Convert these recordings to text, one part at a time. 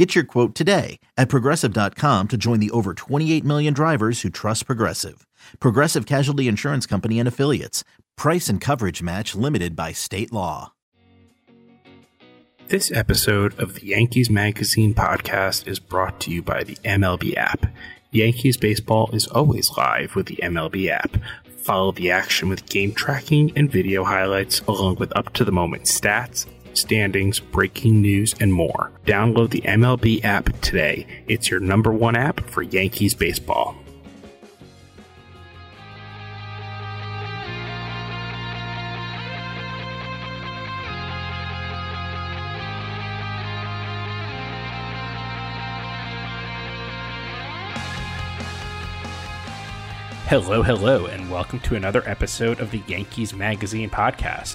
Get your quote today at progressive.com to join the over 28 million drivers who trust Progressive. Progressive Casualty Insurance Company and Affiliates. Price and coverage match limited by state law. This episode of the Yankees Magazine podcast is brought to you by the MLB app. Yankees baseball is always live with the MLB app. Follow the action with game tracking and video highlights, along with up to the moment stats standings, breaking news, and more. Download the MLB app today. It's your number one app for Yankees baseball. Hello, hello, and welcome to another episode of the Yankees Magazine podcast.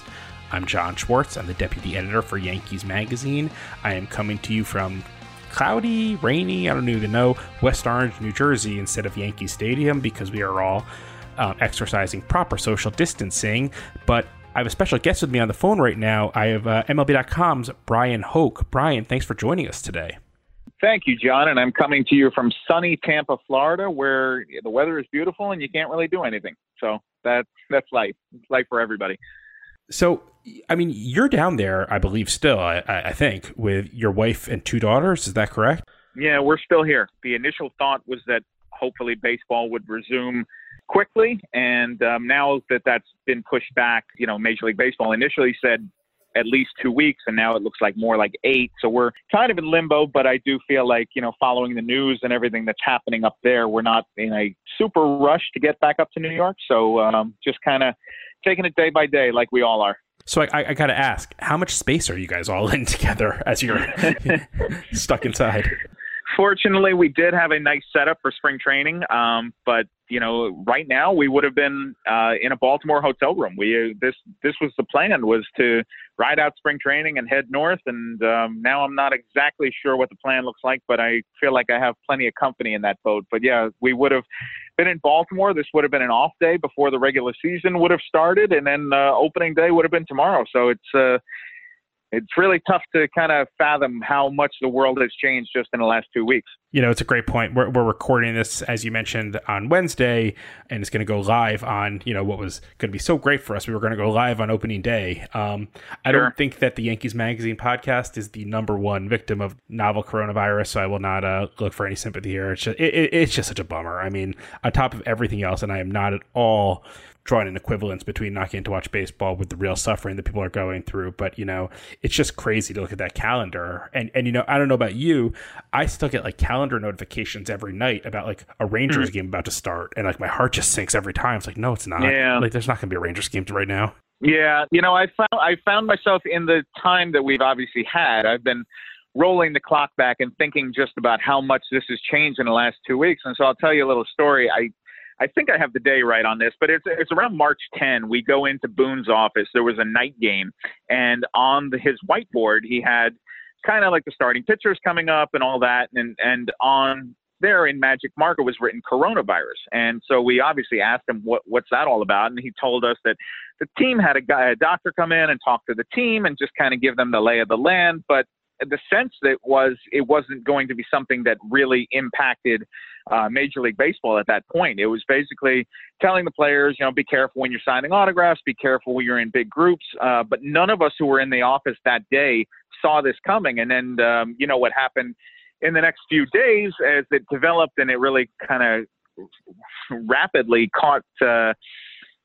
I'm John Schwartz. I'm the deputy editor for Yankees Magazine. I am coming to you from cloudy, rainy, I don't even know, West Orange, New Jersey, instead of Yankee Stadium because we are all um, exercising proper social distancing. But I have a special guest with me on the phone right now. I have uh, MLB.com's Bryan Hoch. Brian, thanks for joining us today. Thank you, John. And I'm coming to you from sunny Tampa, Florida, where the weather is beautiful and you can't really do anything. So that's that's life. It's life for everybody. So, I mean, you're down there, I believe, still. I, I think with your wife and two daughters. Is that correct? Yeah, we're still here. The initial thought was that hopefully baseball would resume quickly, and um, now that that's been pushed back, you know, Major League Baseball initially said at least two weeks, and now it looks like more like eight. So we're kind of in limbo, but I do feel like, you know, following the news and everything that's happening up there, we're not in a super rush to get back up to New York. So um, just kind of taking it day by day, like we all are. So I, I, I got to ask, how much space are you guys all in together as you're stuck inside? Fortunately, we did have a nice setup for spring training, um, but you know, right now we would have been uh, in a Baltimore hotel room. We uh, this this was the plan was to ride out spring training and head north. And um, now I'm not exactly sure what the plan looks like, but I feel like I have plenty of company in that boat. But yeah, we would have been in Baltimore. This would have been an off day before the regular season would have started, and then uh, opening day would have been tomorrow. So it's uh, it's really tough to kind of fathom how much the world has changed just in the last two weeks. You know, it's a great point. We're, we're recording this, as you mentioned, on Wednesday, and it's going to go live on, you know, what was going to be so great for us. We were going to go live on opening day. Um, I sure. don't think that the Yankees Magazine podcast is the number one victim of novel coronavirus, so I will not uh, look for any sympathy here. It's just, it, it's just such a bummer. I mean, on top of everything else, and I am not at all drawing an equivalence between not getting to watch baseball with the real suffering that people are going through. But you know, it's just crazy to look at that calendar. And and you know, I don't know about you, I still get like calendar notifications every night about like a Rangers mm-hmm. game about to start, and like my heart just sinks every time. It's like, no, it's not. Yeah. Like there's not going to be a Rangers game right now. Yeah, you know, I found I found myself in the time that we've obviously had. I've been rolling the clock back and thinking just about how much this has changed in the last two weeks. And so I'll tell you a little story. I I think I have the day right on this, but it's it's around March 10. We go into Boone's office. There was a night game, and on the, his whiteboard he had kind of like the starting pitchers coming up and all that, and and on there in magic marker was written coronavirus, and so we obviously asked him what what's that all about, and he told us that the team had a guy a doctor come in and talk to the team and just kind of give them the lay of the land, but the sense that was it wasn't going to be something that really impacted uh, Major League Baseball at that point. It was basically telling the players, you know, be careful when you're signing autographs, be careful when you're in big groups. Uh, but none of us who were in the office that day saw this coming. And then, um, you know, what happened in the next few days as it developed and it really kind of rapidly caught. Uh,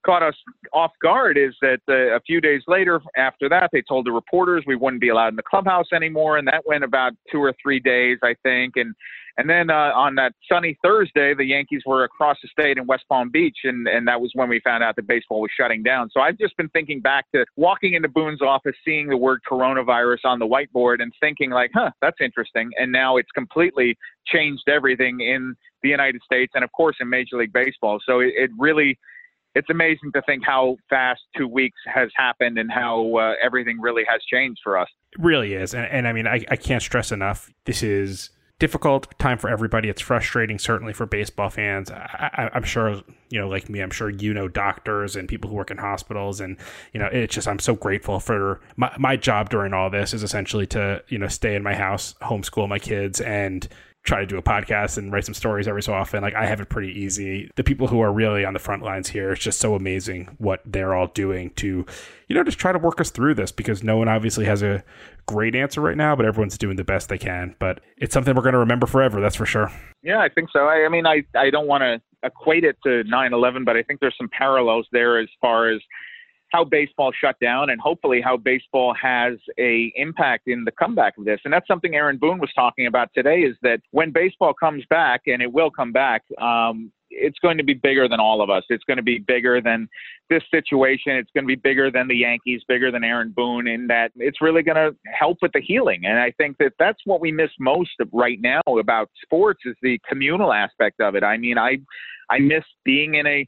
caught us off guard is that uh, a few days later after that they told the reporters we wouldn't be allowed in the clubhouse anymore and that went about two or three days i think and and then uh, on that sunny thursday the yankees were across the state in west palm beach and and that was when we found out that baseball was shutting down. So i've just been thinking back to walking into boone's office seeing the word coronavirus on the whiteboard and thinking like huh that's interesting and now it's completely changed everything in the united states and of course in major league baseball. So it, it really it's amazing to think how fast two weeks has happened and how uh, everything really has changed for us. It really is. And, and I mean, I, I can't stress enough. This is difficult time for everybody. It's frustrating, certainly for baseball fans. I, am sure, you know, like me, I'm sure you know doctors and people who work in hospitals, and you know, it's just I'm so grateful for my my job during all this is essentially to you know stay in my house, homeschool my kids, and try to do a podcast and write some stories every so often. Like I have it pretty easy. The people who are really on the front lines here, it's just so amazing what they're all doing to, you know, just try to work us through this because no one obviously has a great answer right now, but everyone's doing the best they can. But it's something we're going to remember forever. That's for sure. Yeah, I think so. I, I mean, I, I don't want to equate it to 9-11, but I think there's some parallels there as far as how baseball shut down and hopefully how baseball has a impact in the comeback of this. And that's something Aaron Boone was talking about today is that when baseball comes back, and it will come back, um, it's going to be bigger than all of us. It's going to be bigger than this situation. It's going to be bigger than the Yankees, bigger than Aaron Boone, in that it's really going to help with the healing. And I think that that's what we miss most right now about sports is the communal aspect of it. I mean, I I miss being in a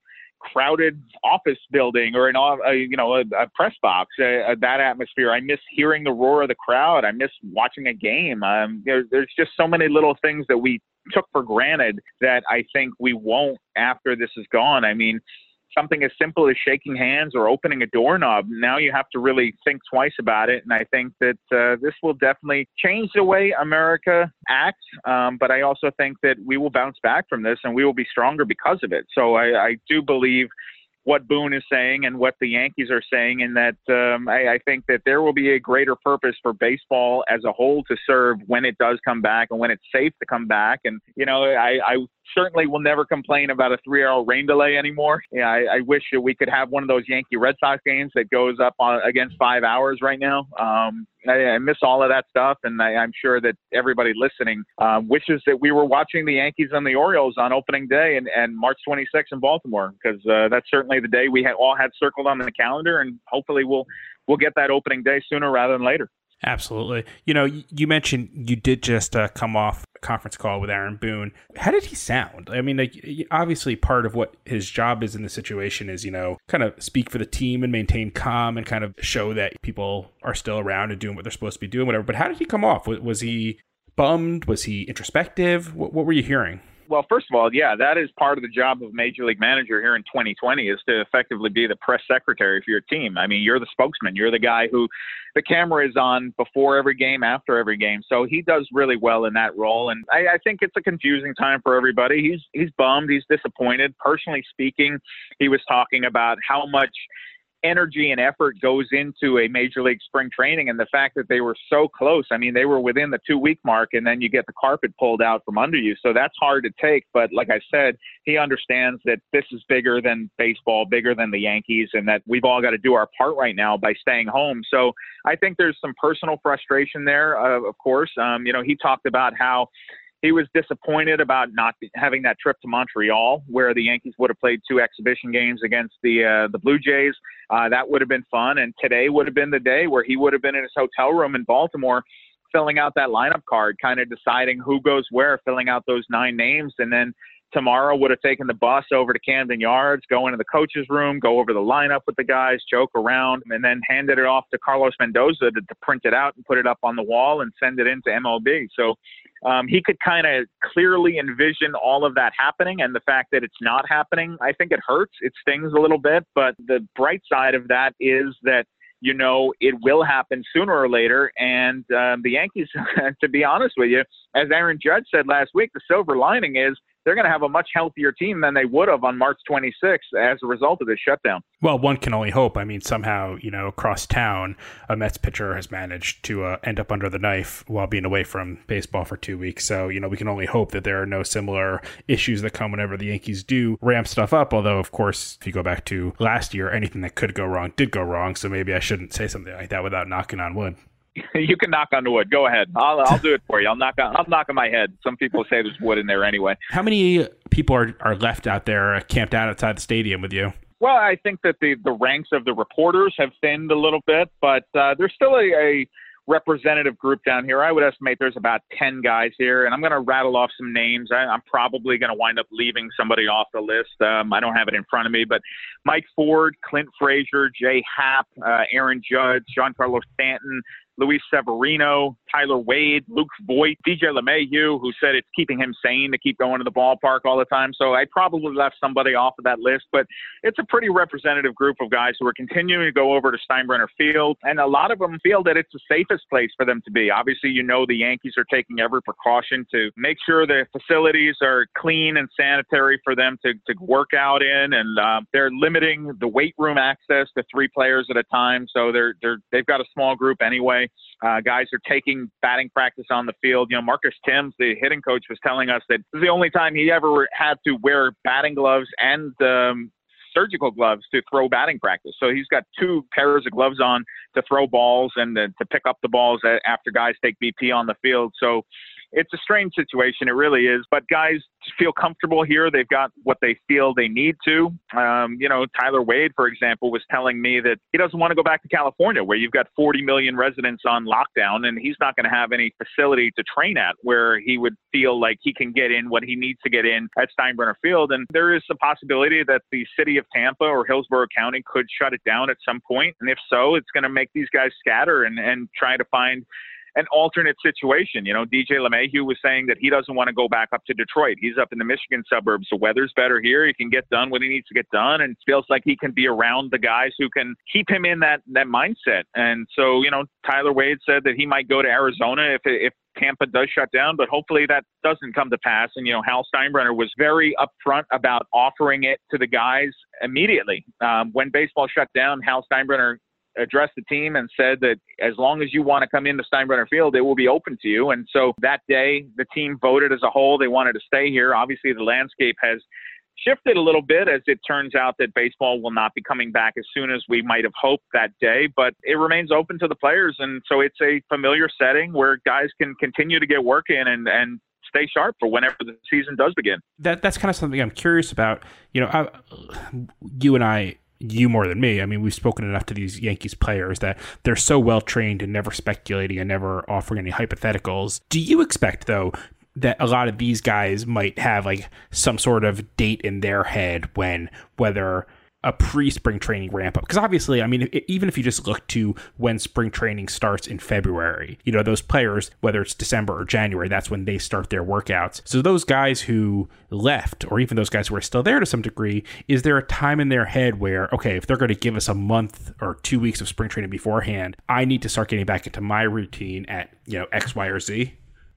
crowded office building or an a, you know a, a press box uh, that atmosphere. I miss hearing the roar of the crowd. I miss watching a game. Um, there, there's just so many little things that we took for granted that i think we won't after this is gone. I mean something as simple as shaking hands or opening a doorknob. Now you have to really think twice about it. And I think that uh, this will definitely change the way America acts. Um, but I also think that we will bounce back from this and we will be stronger because of it. So I, I do believe what Boone is saying and what the Yankees are saying, and that um, I, I, think that there will be a greater purpose for baseball as a whole to serve when it does come back and when it's safe to come back. And you know, I, I certainly will never complain about a three-hour rain delay anymore. Yeah, I, I wish that we could have one of those Yankee Red Sox games that goes up on, against five hours right now. Um, I, I miss all of that stuff, and I, I'm sure that everybody listening uh, wishes that we were watching the Yankees and the Orioles on opening day and, and March 26th in Baltimore, because uh, that's certainly the day we ha- all had circled on the calendar, and hopefully we'll we'll get that opening day sooner rather than later. Absolutely. You know, you mentioned you did just uh, come off a conference call with Aaron Boone. How did he sound? I mean, like, obviously, part of what his job is in the situation is, you know, kind of speak for the team and maintain calm and kind of show that people are still around and doing what they're supposed to be doing, whatever. But how did he come off? Was, he bummed? Was he introspective? What, what were you hearing? Well, first of all, yeah, that is part of the job of major league manager here in 2020 is to effectively be the press secretary for your team. I mean, you're the spokesman. You're the guy who the camera is on before every game, after every game. So he does really well in that role. And I, I think it's a confusing time for everybody. He's he's bummed. He's disappointed. Personally speaking, he was talking about how much energy and effort goes into a major league spring training and the fact that they were so close i mean they were within the two week mark and then you get the carpet pulled out from under you. So that's hard to take but like i said he understands that this is bigger than baseball bigger than the yankees and that we've all got to do our part right now by staying home. So i think there's some personal frustration there uh, of course. Um, you know he talked about how he was disappointed about not having that trip to Montreal, where the Yankees would have played two exhibition games against the uh, the Blue Jays. Uh, that would have been fun, and today would have been the day where he would have been in his hotel room in Baltimore, filling out that lineup card, kind of deciding who goes where, filling out those nine names, and then tomorrow would have taken the bus over to Camden Yards, go into the coach's room, go over the lineup with the guys, joke around, and then handed it off to Carlos Mendoza to, to print it out and put it up on the wall and send it into MLB. So um, he could kind of clearly envision all of that happening, and the fact that it's not happening, I think it hurts. It stings a little bit, but the bright side of that is that you know it will happen sooner or later. And um, the Yankees, to be honest with you, as Aaron Judge said last week, the silver lining is they're going to have a much healthier team than they would have on March 26th as a result of this shutdown. Well, one can only hope. I mean, somehow, you know, across town, a Mets pitcher has managed to uh, end up under the knife while being away from baseball for two weeks. So, you know, we can only hope that there are no similar issues that come whenever the Yankees do ramp stuff up. Although, of course, if you go back to last year, anything that could go wrong did go wrong. So maybe I shouldn't say something like that without knocking on wood. you can knock on the wood. Go ahead. I'll I'll do it for you. I'll knock on I'll knock on my head. Some people say there's wood in there anyway. How many people are, are left out there camped out outside the stadium with you? Well, I think that the the ranks of the reporters have thinned a little bit, but uh, there's still a, a representative group down here. I would estimate there's about 10 guys here, and I'm going to rattle off some names. I, am probably going to wind up leaving somebody off the list. Um, I don't have it in front of me, but Mike Ford, Clint Frazier, Jay Happ, uh, Aaron Judge, Giancarlo Stanton, Luis Severino, Tyler Wade, Luke Voit, DJ LeMahieu, who said it's keeping him sane to keep going to the ballpark all the time. So I probably left somebody off of that list, but it's a pretty representative group of guys who are continuing to go over to Steinbrenner Field, and a lot of them feel that it's the safest place for them to be. Obviously, you know the Yankees are taking every precaution to make sure the facilities are clean and sanitary for them to, to work out in, and uh, they're limiting the weight room access to three players at a time. So they're they're they've got a small group anyway. Uh, guys are taking batting practice on the field. You know, Marcus Thames, the hitting coach, was telling us that this is the only time he ever had to wear batting gloves and um, surgical gloves to throw batting practice. So he's got two pairs of gloves on to throw balls and to pick up the balls after guys take BP on the field. So it's a strange situation. It really is. But guys feel comfortable here. They've got what they feel they need to. Um, you know, Tyler Wade, for example, was telling me that he doesn't want to go back to California where you've got 40 million residents on lockdown and he's not going to have any facility to train at where he would feel like he can get in what he needs to get in at Steinbrenner Field. And there is a possibility that the city of Tampa or Hillsborough County could shut it down at some point. And if so, it's going to make these guys scatter and, and try to find an alternate situation. You know, DJ LeMahieu was saying that he doesn't want to go back up to Detroit. He's up in the Michigan suburbs. The weather's better here. He can get done what he needs to get done and feels like he can be around the guys who can keep him in that, that mindset. And so, you know, Tyler Wade said that he might go to Arizona if, if Tampa does shut down, but hopefully that doesn't come to pass. And, you know, Hal Steinbrenner was very upfront about offering it to the guys immediately. Um, when baseball shut down, Hal Steinbrenner addressed the team and said that as long as you want to come into Steinbrenner Field, it will be open to you. And so that day, the team voted as a whole. They wanted to stay here. Obviously, the landscape has shifted a little bit as it turns out that baseball will not be coming back as soon as we might have hoped that day, but it remains open to the players. And so it's a familiar setting where guys can continue to get work in and, and stay sharp for whenever the season does begin. That that's kind of something I'm curious about. You know, I, you and I you more than me. I mean, we've spoken enough to these Yankees players that they're so well trained and never speculating and never offering any hypotheticals. Do you expect, though, that a lot of these guys might have like some sort of date in their head when whether a pre spring training ramp up. Because obviously, I mean, even if you just look to when spring training starts in February, you know, those players, whether it's December or January, that's when they start their workouts. So those guys who left, or even those guys who are still there to some degree, is there a time in their head where, okay, if they're going to give us a month or two weeks of spring training beforehand, I need to start getting back into my routine at, you know, X, Y, or Z?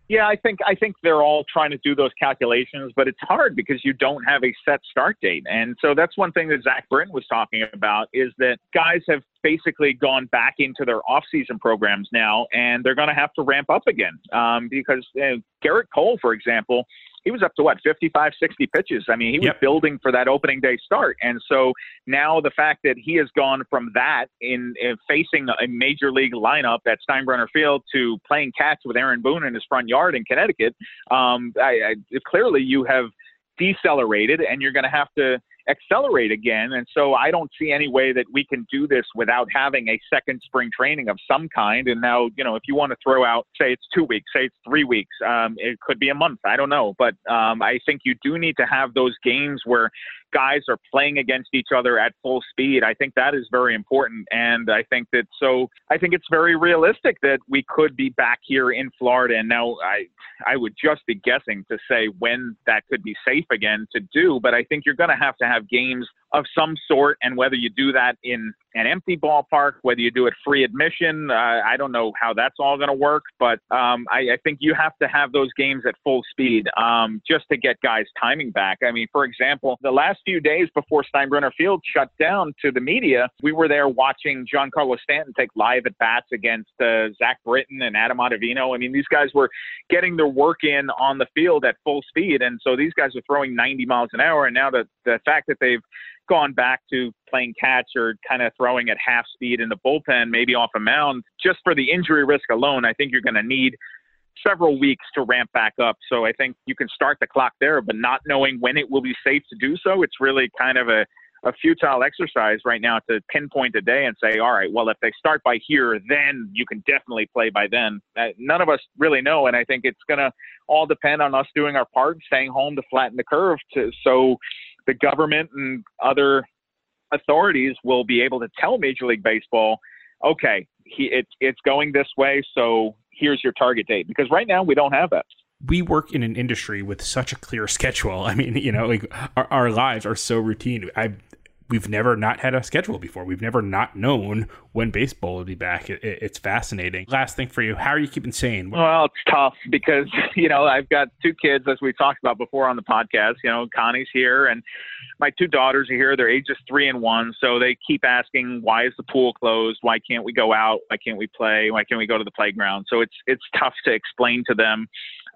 Yeah, I think I think they're all trying to do those calculations, but it's hard because you don't have a set start date. And so that's one thing that Zach Britton was talking about is that guys have basically gone back into their off-season programs now, and they're going to have to ramp up again um, because uh, Gerrit Cole, for example, he was up to what 55 60 pitches i mean he was yep. building for that opening day start and so now the fact that he has gone from that in, in facing a major league lineup at steinbrenner field to playing catch with aaron boone in his front yard in connecticut um, I, I, clearly you have decelerated and you're going to have to accelerate again. And so I don't see any way that we can do this without having a second spring training of some kind. And now, you know, if you want to throw out, say it's two weeks, say it's three weeks, um, it could be a month. I don't know. But um, I think you do need to have those games where guys are playing against each other at full speed. I think that is very important. And I think that so I think it's very realistic that we could be back here in Florida. And now I I would just be guessing to say when that could be safe again to do. But I think you're going to have to have games of some sort. And whether you do that in an empty ballpark, whether you do it free admission, uh, I don't know how that's all going to work. But um, I, I, think you have to have those games at full speed um, just to get guys' timing back. I mean, for example, the last few days before Steinbrenner Field shut down to the media, we were there watching Giancarlo Stanton take live at bats against uh, Zach Britton and Adam Ottavino. I mean, these guys were getting their work in on the field at full speed. And so these guys are throwing 90 miles an hour. And now the, the fact that they've gone back to playing catch or kind of throwing at half speed in the bullpen, maybe off a mound, just for the injury risk alone, I think you're going to need several weeks to ramp back up. So I think you can start the clock there, but not knowing when it will be safe to do so, it's really kind of a, a futile exercise right now to pinpoint a day and say, all right, well, if they start by here, then you can definitely play by then. Uh, none of us really know, and I think it's going to all depend on us doing our part, staying home to flatten the curve, to so the government and other authorities will be able to tell Major League Baseball, okay, he, it, it's going this way, so here's your target date. Because right now we don't have that we work in an industry with such a clear schedule. I mean, you know, like our, our lives are so routine. I we've never not had a schedule before. We've never not known when baseball will be back. It, it, it's fascinating. Last thing for you, how are you keeping sane? Well, it's tough because you know I've got two kids, as we talked about before on the podcast. You know, Connie's here, and my two daughters are here. They're ages three and one, so they keep asking, "Why is the pool closed? Why can't we go out? Why can't we play? Why can't we go to the playground?" So it's it's tough to explain to them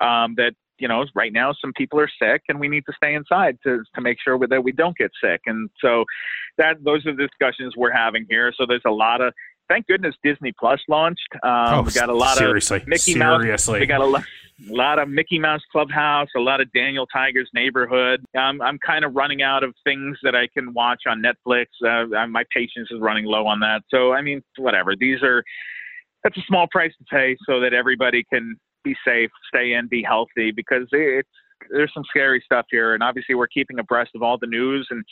um, that you know, right now some people are sick and we need to stay inside to, to make sure that we don't get sick. And so that those are the discussions we're having here. So there's a lot of, thank goodness Disney Plus launched. Um, oh, we got a lot seriously, of Mickey seriously. Mouse. We got a lot, a lot of Mickey Mouse Clubhouse, a lot of Daniel Tiger's Neighborhood. I'm, I'm kind of running out of things that I can watch on Netflix. Uh, my patience is running low on that. So, I mean, whatever. These are, that's a small price to pay so that everybody can be safe, stay in, be healthy because it's there's some scary stuff here, and obviously we're keeping abreast of all the news and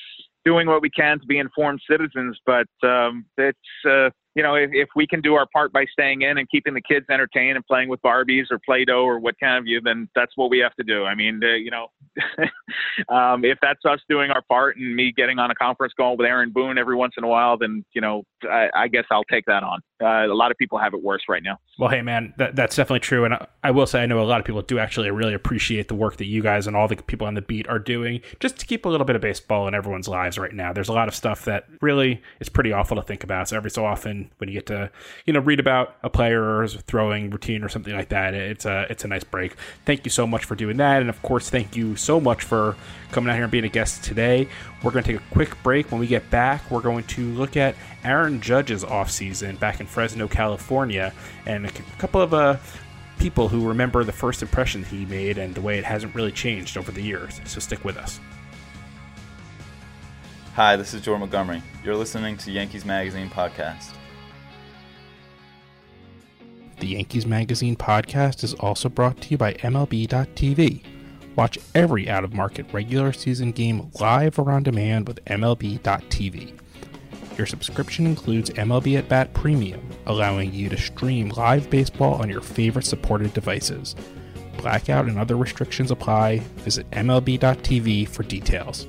doing what we can to be informed citizens. But um, it's uh, you know, if, if we can do our part by staying in and keeping the kids entertained and playing with Barbies or Play-Doh or what kind of you, then that's what we have to do. I mean, uh, you know, um, if that's us doing our part and me getting on a conference call with Aaron Boone every once in a while, then you know, I, I guess I'll take that on. Uh, a lot of people have it worse right now. Well, hey man, that, that's definitely true, and I, I will say I know a lot of people do actually really appreciate the work that you guys and all the people on the beat are doing just to keep a little bit of baseball in everyone's lives right now. There's a lot of stuff that really is pretty awful to think about. So every so often when you get to you know read about a player's throwing routine or something like that. It's a it's a nice break. Thank you so much for doing that, and of course, thank you so much for coming out here and being a guest today. We're going to take a quick break. When we get back, we're going to look at Aaron Judge's offseason back in Fresno, California, and a couple of uh, people who remember the first impression he made and the way it hasn't really changed over the years. So stick with us. Hi, this is Jordan Montgomery. You're listening to Yankees Magazine Podcast. The Yankees Magazine podcast is also brought to you by MLB.tv. Watch every out of market regular season game live or on demand with MLB.tv. Your subscription includes MLB At Bat Premium, allowing you to stream live baseball on your favorite supported devices. Blackout and other restrictions apply. Visit MLB.tv for details.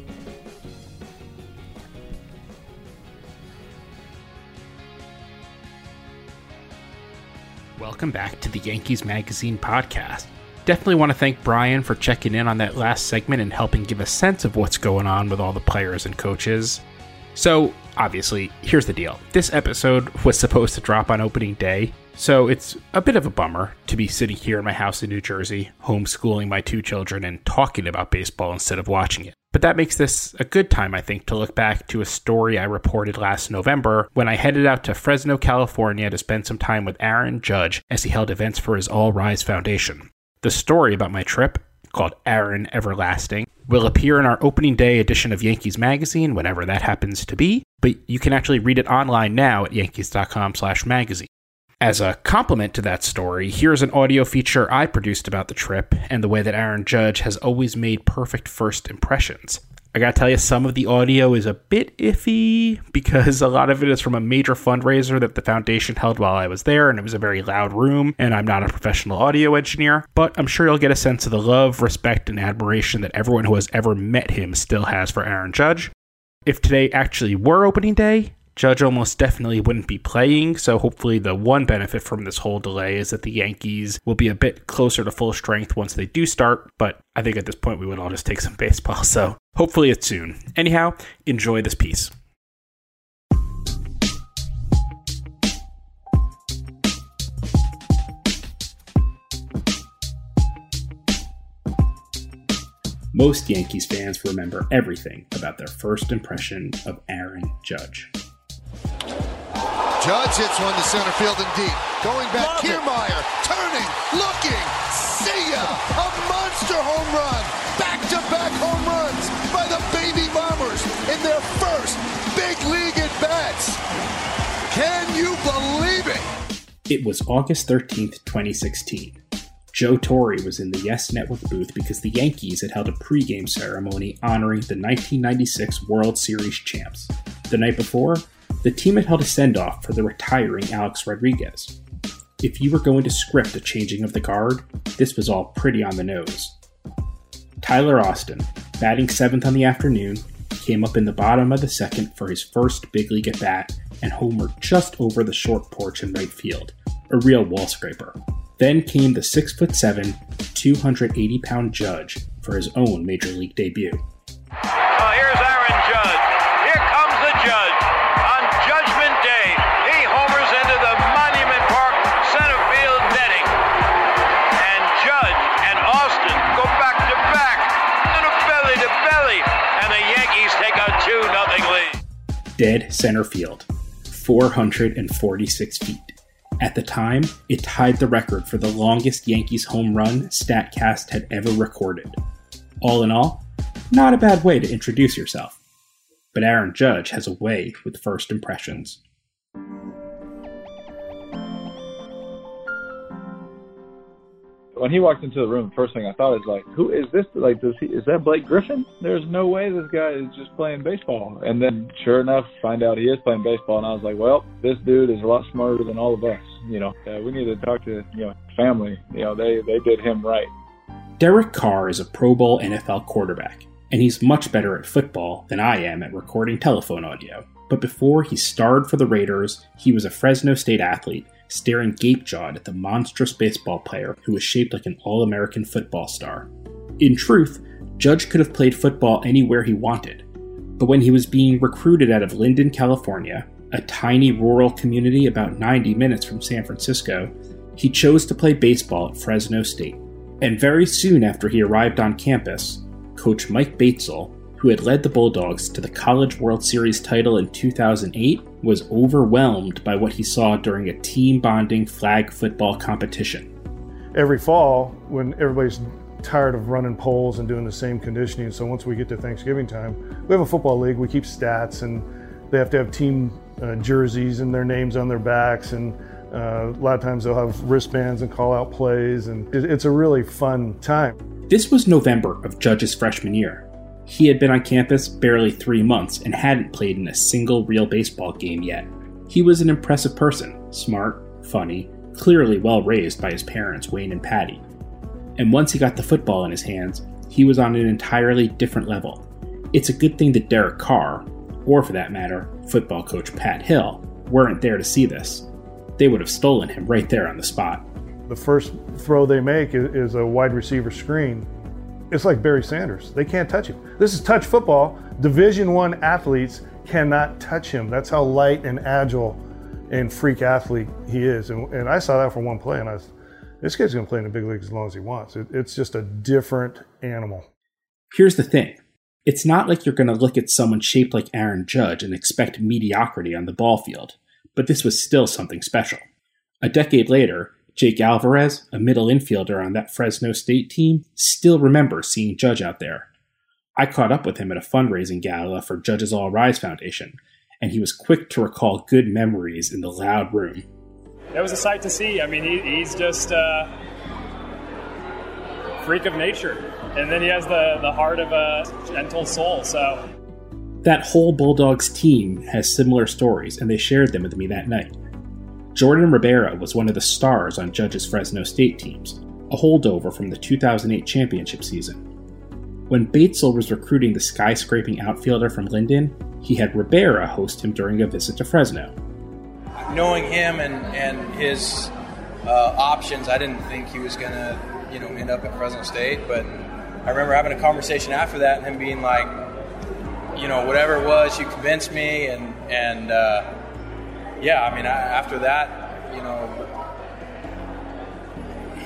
Welcome back to the Yankees Magazine podcast. Definitely want to thank Brian for checking in on that last segment and helping give a sense of what's going on with all the players and coaches. So, obviously, here's the deal. This episode was supposed to drop on opening day, so it's a bit of a bummer to be sitting here in my house in New Jersey, homeschooling my two children and talking about baseball instead of watching it. But that makes this a good time, I think, to look back to a story I reported last November when I headed out to Fresno, California to spend some time with Aaron Judge as he held events for his All Rise Foundation. The story about my trip, called Aaron Everlasting, will appear in our opening day edition of Yankees Magazine whenever that happens to be, but you can actually read it online now at yankees.com slash magazine. As a complement to that story, here's an audio feature I produced about the trip and the way that Aaron Judge has always made perfect first impressions. I gotta tell you, some of the audio is a bit iffy because a lot of it is from a major fundraiser that the foundation held while I was there, and it was a very loud room, and I'm not a professional audio engineer, but I'm sure you'll get a sense of the love, respect, and admiration that everyone who has ever met him still has for Aaron Judge. If today actually were opening day, Judge almost definitely wouldn't be playing, so hopefully the one benefit from this whole delay is that the Yankees will be a bit closer to full strength once they do start, but I think at this point we would all just take some baseball, so hopefully it's soon. Anyhow, enjoy this piece. Most Yankees fans remember everything about their first impression of Aaron Judge. Judge hits one to center field and deep. Going back, Love Kiermaier, turning, looking, see ya! A monster home run! Back-to-back home runs by the Baby Bombers in their first big league at bats. Can you believe it? It was August 13th, 2016. Joe Torre was in the Yes Network booth because the Yankees had held a pregame ceremony honoring the 1996 World Series champs. The night before, the team had held a send off for the retiring Alex Rodriguez. If you were going to script a changing of the guard, this was all pretty on the nose. Tyler Austin, batting seventh on the afternoon, came up in the bottom of the second for his first big league at bat and homered just over the short porch in right field, a real wall scraper. Then came the 6'7, 280 pound Judge for his own major league debut. Dead center field, 446 feet. At the time, it tied the record for the longest Yankees home run StatCast had ever recorded. All in all, not a bad way to introduce yourself. But Aaron Judge has a way with first impressions. When he walked into the room, the first thing I thought is like, who is this? Like, does he is that Blake Griffin? There's no way this guy is just playing baseball. And then, sure enough, find out he is playing baseball, and I was like, well, this dude is a lot smarter than all of us. You know, uh, we need to talk to you know family. You know, they they did him right. Derek Carr is a Pro Bowl NFL quarterback, and he's much better at football than I am at recording telephone audio. But before he starred for the Raiders, he was a Fresno State athlete staring gape jawed at the monstrous baseball player who was shaped like an all American football star. In truth, Judge could have played football anywhere he wanted, but when he was being recruited out of Linden, California, a tiny rural community about 90 minutes from San Francisco, he chose to play baseball at Fresno State. And very soon after he arrived on campus, Coach Mike Batesole who had led the Bulldogs to the College World Series title in 2008, was overwhelmed by what he saw during a team bonding flag football competition. Every fall, when everybody's tired of running polls and doing the same conditioning, so once we get to Thanksgiving time, we have a football league, we keep stats, and they have to have team uh, jerseys and their names on their backs and uh, a lot of times they'll have wristbands and call out plays, and it's a really fun time. This was November of Judge's freshman year. He had been on campus barely three months and hadn't played in a single real baseball game yet. He was an impressive person, smart, funny, clearly well raised by his parents, Wayne and Patty. And once he got the football in his hands, he was on an entirely different level. It's a good thing that Derek Carr, or for that matter, football coach Pat Hill, weren't there to see this. They would have stolen him right there on the spot. The first throw they make is a wide receiver screen it's like Barry Sanders. They can't touch him. This is touch football. Division One athletes cannot touch him. That's how light and agile and freak athlete he is. And, and I saw that for one play, and I was, this guy's going to play in the big leagues as long as he wants. It, it's just a different animal. Here's the thing. It's not like you're going to look at someone shaped like Aaron Judge and expect mediocrity on the ball field, but this was still something special. A decade later, Jake Alvarez, a middle infielder on that Fresno State team, still remembers seeing Judge out there. I caught up with him at a fundraising gala for Judge's All Rise Foundation, and he was quick to recall good memories in the loud room. It was a sight to see. I mean, he, he's just a freak of nature. And then he has the, the heart of a gentle soul, so. That whole Bulldogs team has similar stories, and they shared them with me that night. Jordan Ribera was one of the stars on Judge's Fresno State teams, a holdover from the 2008 championship season. When Batesole was recruiting the skyscraping outfielder from Linden, he had Ribera host him during a visit to Fresno. Knowing him and, and his uh, options, I didn't think he was going to, you know, end up at Fresno State. But I remember having a conversation after that and him being like, you know, whatever it was, you convinced me, and and uh, yeah, I mean, I, after that, you know,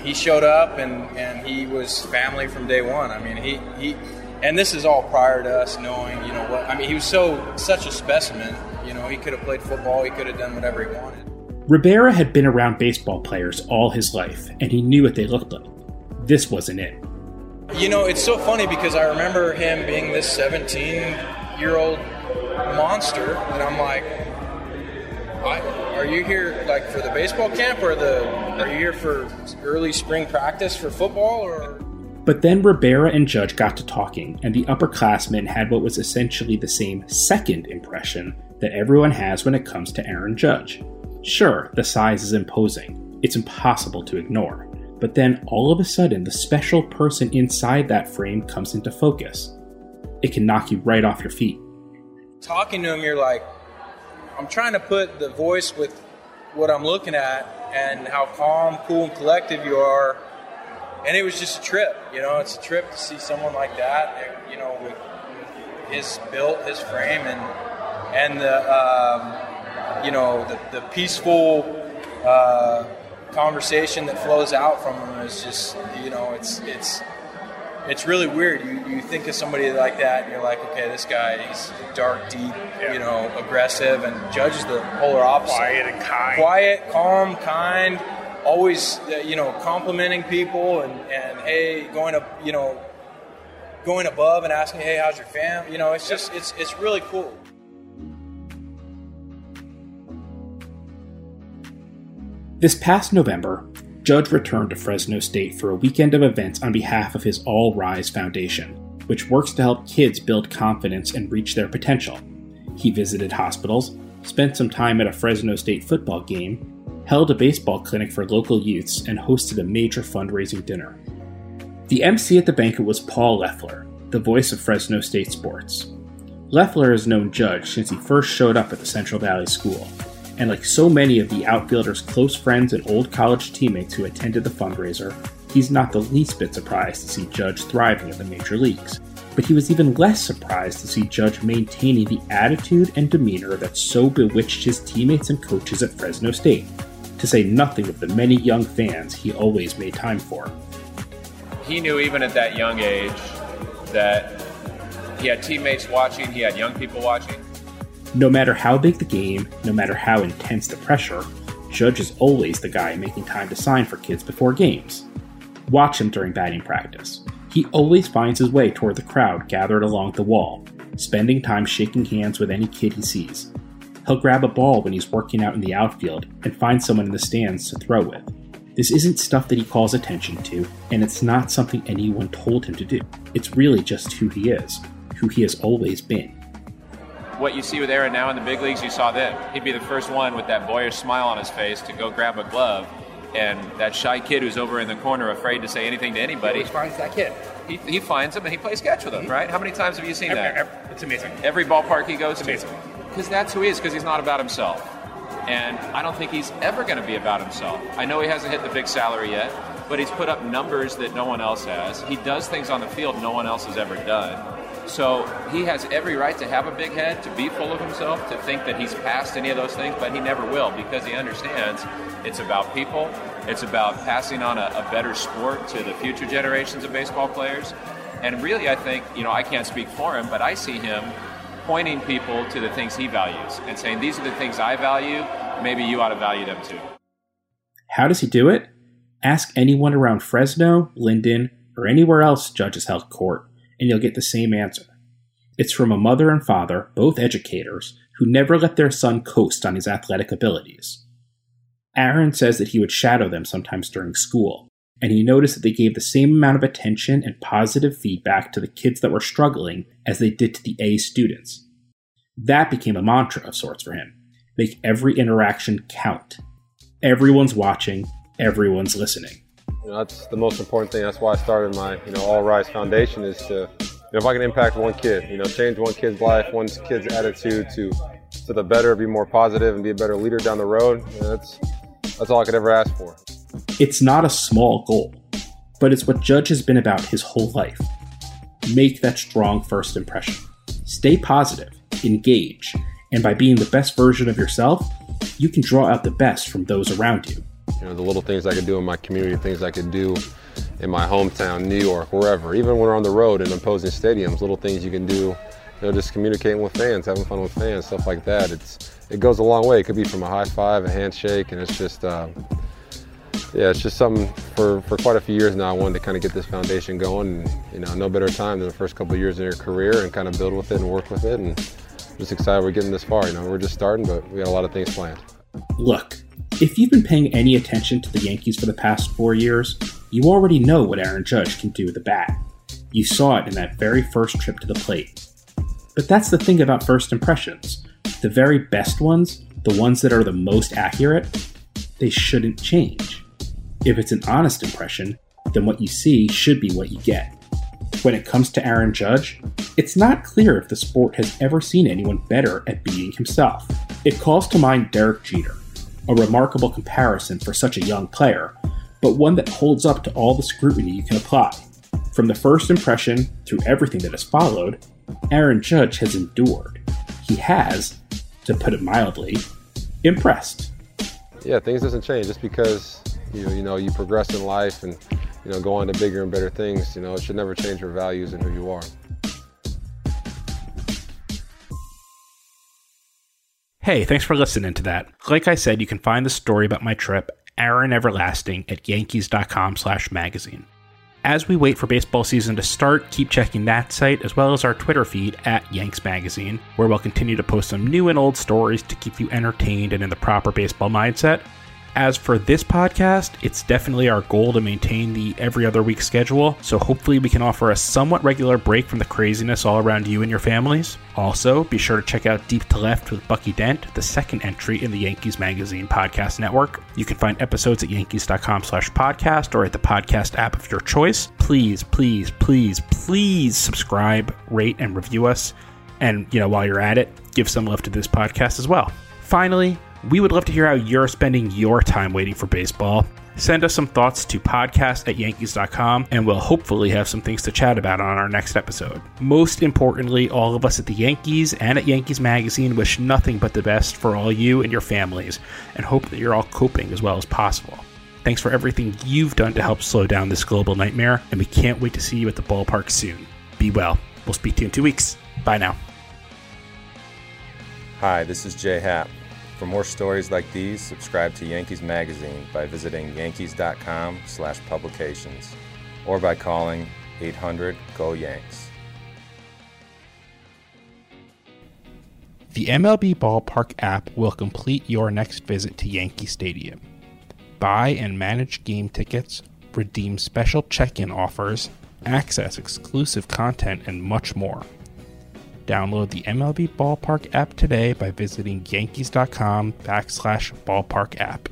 he showed up and, and he was family from day one. I mean, he, he, and this is all prior to us knowing, you know, what, I mean, he was so, such a specimen. You know, he could have played football, he could have done whatever he wanted. Ribera had been around baseball players all his life, and he knew what they looked like. This wasn't it. You know, it's so funny because I remember him being this 17 year old monster, and I'm like, I, are you here like for the baseball camp or the are you here for early spring practice for football or but then Ribera and Judge got to talking, and the upperclassmen had what was essentially the same second impression that everyone has when it comes to Aaron Judge. Sure, the size is imposing, it's impossible to ignore, but then all of a sudden the special person inside that frame comes into focus. It can knock you right off your feet. Talking to him, you're like, I'm trying to put the voice with what I'm looking at and how calm, cool, and collective you are and it was just a trip. You know, it's a trip to see someone like that. You know, with his built, his frame, and and the um, you know the, the peaceful uh, conversation that flows out from him is just you know it's it's it's really weird. You, you think of somebody like that, and you're like, okay, this guy, he's dark, deep, yeah. you know, aggressive, and Judge is the polar opposite. Quiet and kind. Quiet, calm, kind always uh, you know complimenting people and, and hey going up you know going above and asking hey how's your fam you know it's just it's it's really cool this past november judge returned to fresno state for a weekend of events on behalf of his all rise foundation which works to help kids build confidence and reach their potential he visited hospitals spent some time at a fresno state football game held a baseball clinic for local youths, and hosted a major fundraising dinner. The MC at the banquet was Paul Loeffler, the voice of Fresno State sports. Loeffler has known Judge since he first showed up at the Central Valley School, and like so many of the outfielder's close friends and old college teammates who attended the fundraiser, he's not the least bit surprised to see Judge thriving in the major leagues but he was even less surprised to see Judge maintaining the attitude and demeanor that so bewitched his teammates and coaches at Fresno State, to say nothing of the many young fans he always made time for. He knew even at that young age that he had teammates watching, he had young people watching. No matter how big the game, no matter how intense the pressure, Judge is always the guy making time to sign for kids before games. Watch him during batting practice. He always finds his way toward the crowd gathered along the wall, spending time shaking hands with any kid he sees. He'll grab a ball when he's working out in the outfield and find someone in the stands to throw with. This isn't stuff that he calls attention to, and it's not something anyone told him to do. It's really just who he is, who he has always been. What you see with Aaron now in the big leagues, you saw then. He'd be the first one with that boyish smile on his face to go grab a glove, and that shy kid who's over in the corner afraid to say anything to anybody. He finds that kid. He, he finds him and he plays catch with him, mm-hmm. right? How many times have you seen every, that? Every, it's amazing. Every ballpark he goes it's to. Amazing because that's who he is, because he's not about himself. And I don't think he's ever going to be about himself. I know he hasn't hit the big salary yet, but he's put up numbers that no one else has. He does things on the field no one else has ever done. So he has every right to have a big head, to be full of himself, to think that he's past any of those things, but he never will because he understands it's about people. It's about passing on a, a better sport to the future generations of baseball players. And really, I think, you know, I can't speak for him, but I see him pointing people to the things he values and saying, These are the things I value. Maybe you ought to value them too. How does he do it? Ask anyone around Fresno, Linden, or anywhere else judges held court, and you'll get the same answer. It's from a mother and father, both educators, who never let their son coast on his athletic abilities. Aaron says that he would shadow them sometimes during school, and he noticed that they gave the same amount of attention and positive feedback to the kids that were struggling as they did to the A students. That became a mantra of sorts for him make every interaction count. Everyone's watching, everyone's listening. You know, that's the most important thing. That's why I started my, you know, All Rise Foundation is to, you know, if I can impact one kid, you know, change one kid's life, one kid's attitude to, to the better, be more positive, and be a better leader down the road. You know, that's that's all I could ever ask for. It's not a small goal, but it's what Judge has been about his whole life. Make that strong first impression. Stay positive, engage, and by being the best version of yourself, you can draw out the best from those around you. You know, the little things I could do in my community, things I could do in my hometown, New York, wherever, even when we're on the road in opposing stadiums, little things you can do, you know, just communicating with fans, having fun with fans, stuff like that. It's it goes a long way. It could be from a high five, a handshake, and it's just uh, yeah, it's just something for, for quite a few years now. I wanted to kind of get this foundation going. And, you know, no better time than the first couple of years in your career and kind of build with it and work with it. And I'm just excited we're getting this far. You know, we're just starting, but we got a lot of things planned. Look, if you've been paying any attention to the Yankees for the past four years, you already know what Aaron Judge can do with a bat. You saw it in that very first trip to the plate. But that's the thing about first impressions. The very best ones, the ones that are the most accurate, they shouldn't change. If it's an honest impression, then what you see should be what you get. When it comes to Aaron Judge, it's not clear if the sport has ever seen anyone better at being himself. It calls to mind Derek Jeter, a remarkable comparison for such a young player, but one that holds up to all the scrutiny you can apply. From the first impression through everything that has followed, Aaron Judge has endured. He has, to put it mildly, impressed. Yeah, things doesn't change just because you you know, you progress in life and, you know, go on to bigger and better things, you know, it should never change your values and who you are. Hey, thanks for listening to that. Like I said, you can find the story about my trip, Aaron Everlasting, at yankees.com slash magazine. As we wait for baseball season to start, keep checking that site as well as our Twitter feed at Yanks Magazine, where we'll continue to post some new and old stories to keep you entertained and in the proper baseball mindset. As for this podcast, it's definitely our goal to maintain the every other week schedule, so hopefully we can offer a somewhat regular break from the craziness all around you and your families. Also, be sure to check out Deep to Left with Bucky Dent, the second entry in the Yankees Magazine podcast network. You can find episodes at yankees.com slash podcast or at the podcast app of your choice. Please, please, please, please subscribe, rate, and review us. And, you know, while you're at it, give some love to this podcast as well. Finally, we would love to hear how you're spending your time waiting for baseball. Send us some thoughts to podcast at yankees.com, and we'll hopefully have some things to chat about on our next episode. Most importantly, all of us at the Yankees and at Yankees Magazine wish nothing but the best for all you and your families, and hope that you're all coping as well as possible. Thanks for everything you've done to help slow down this global nightmare, and we can't wait to see you at the ballpark soon. Be well. We'll speak to you in two weeks. Bye now. Hi, this is Jay Happ. For more stories like these, subscribe to Yankees Magazine by visiting yankees.com slash publications or by calling 800 GO YANKS. The MLB Ballpark app will complete your next visit to Yankee Stadium. Buy and manage game tickets, redeem special check in offers, access exclusive content, and much more. Download the MLB Ballpark app today by visiting yankees.com backslash ballpark app.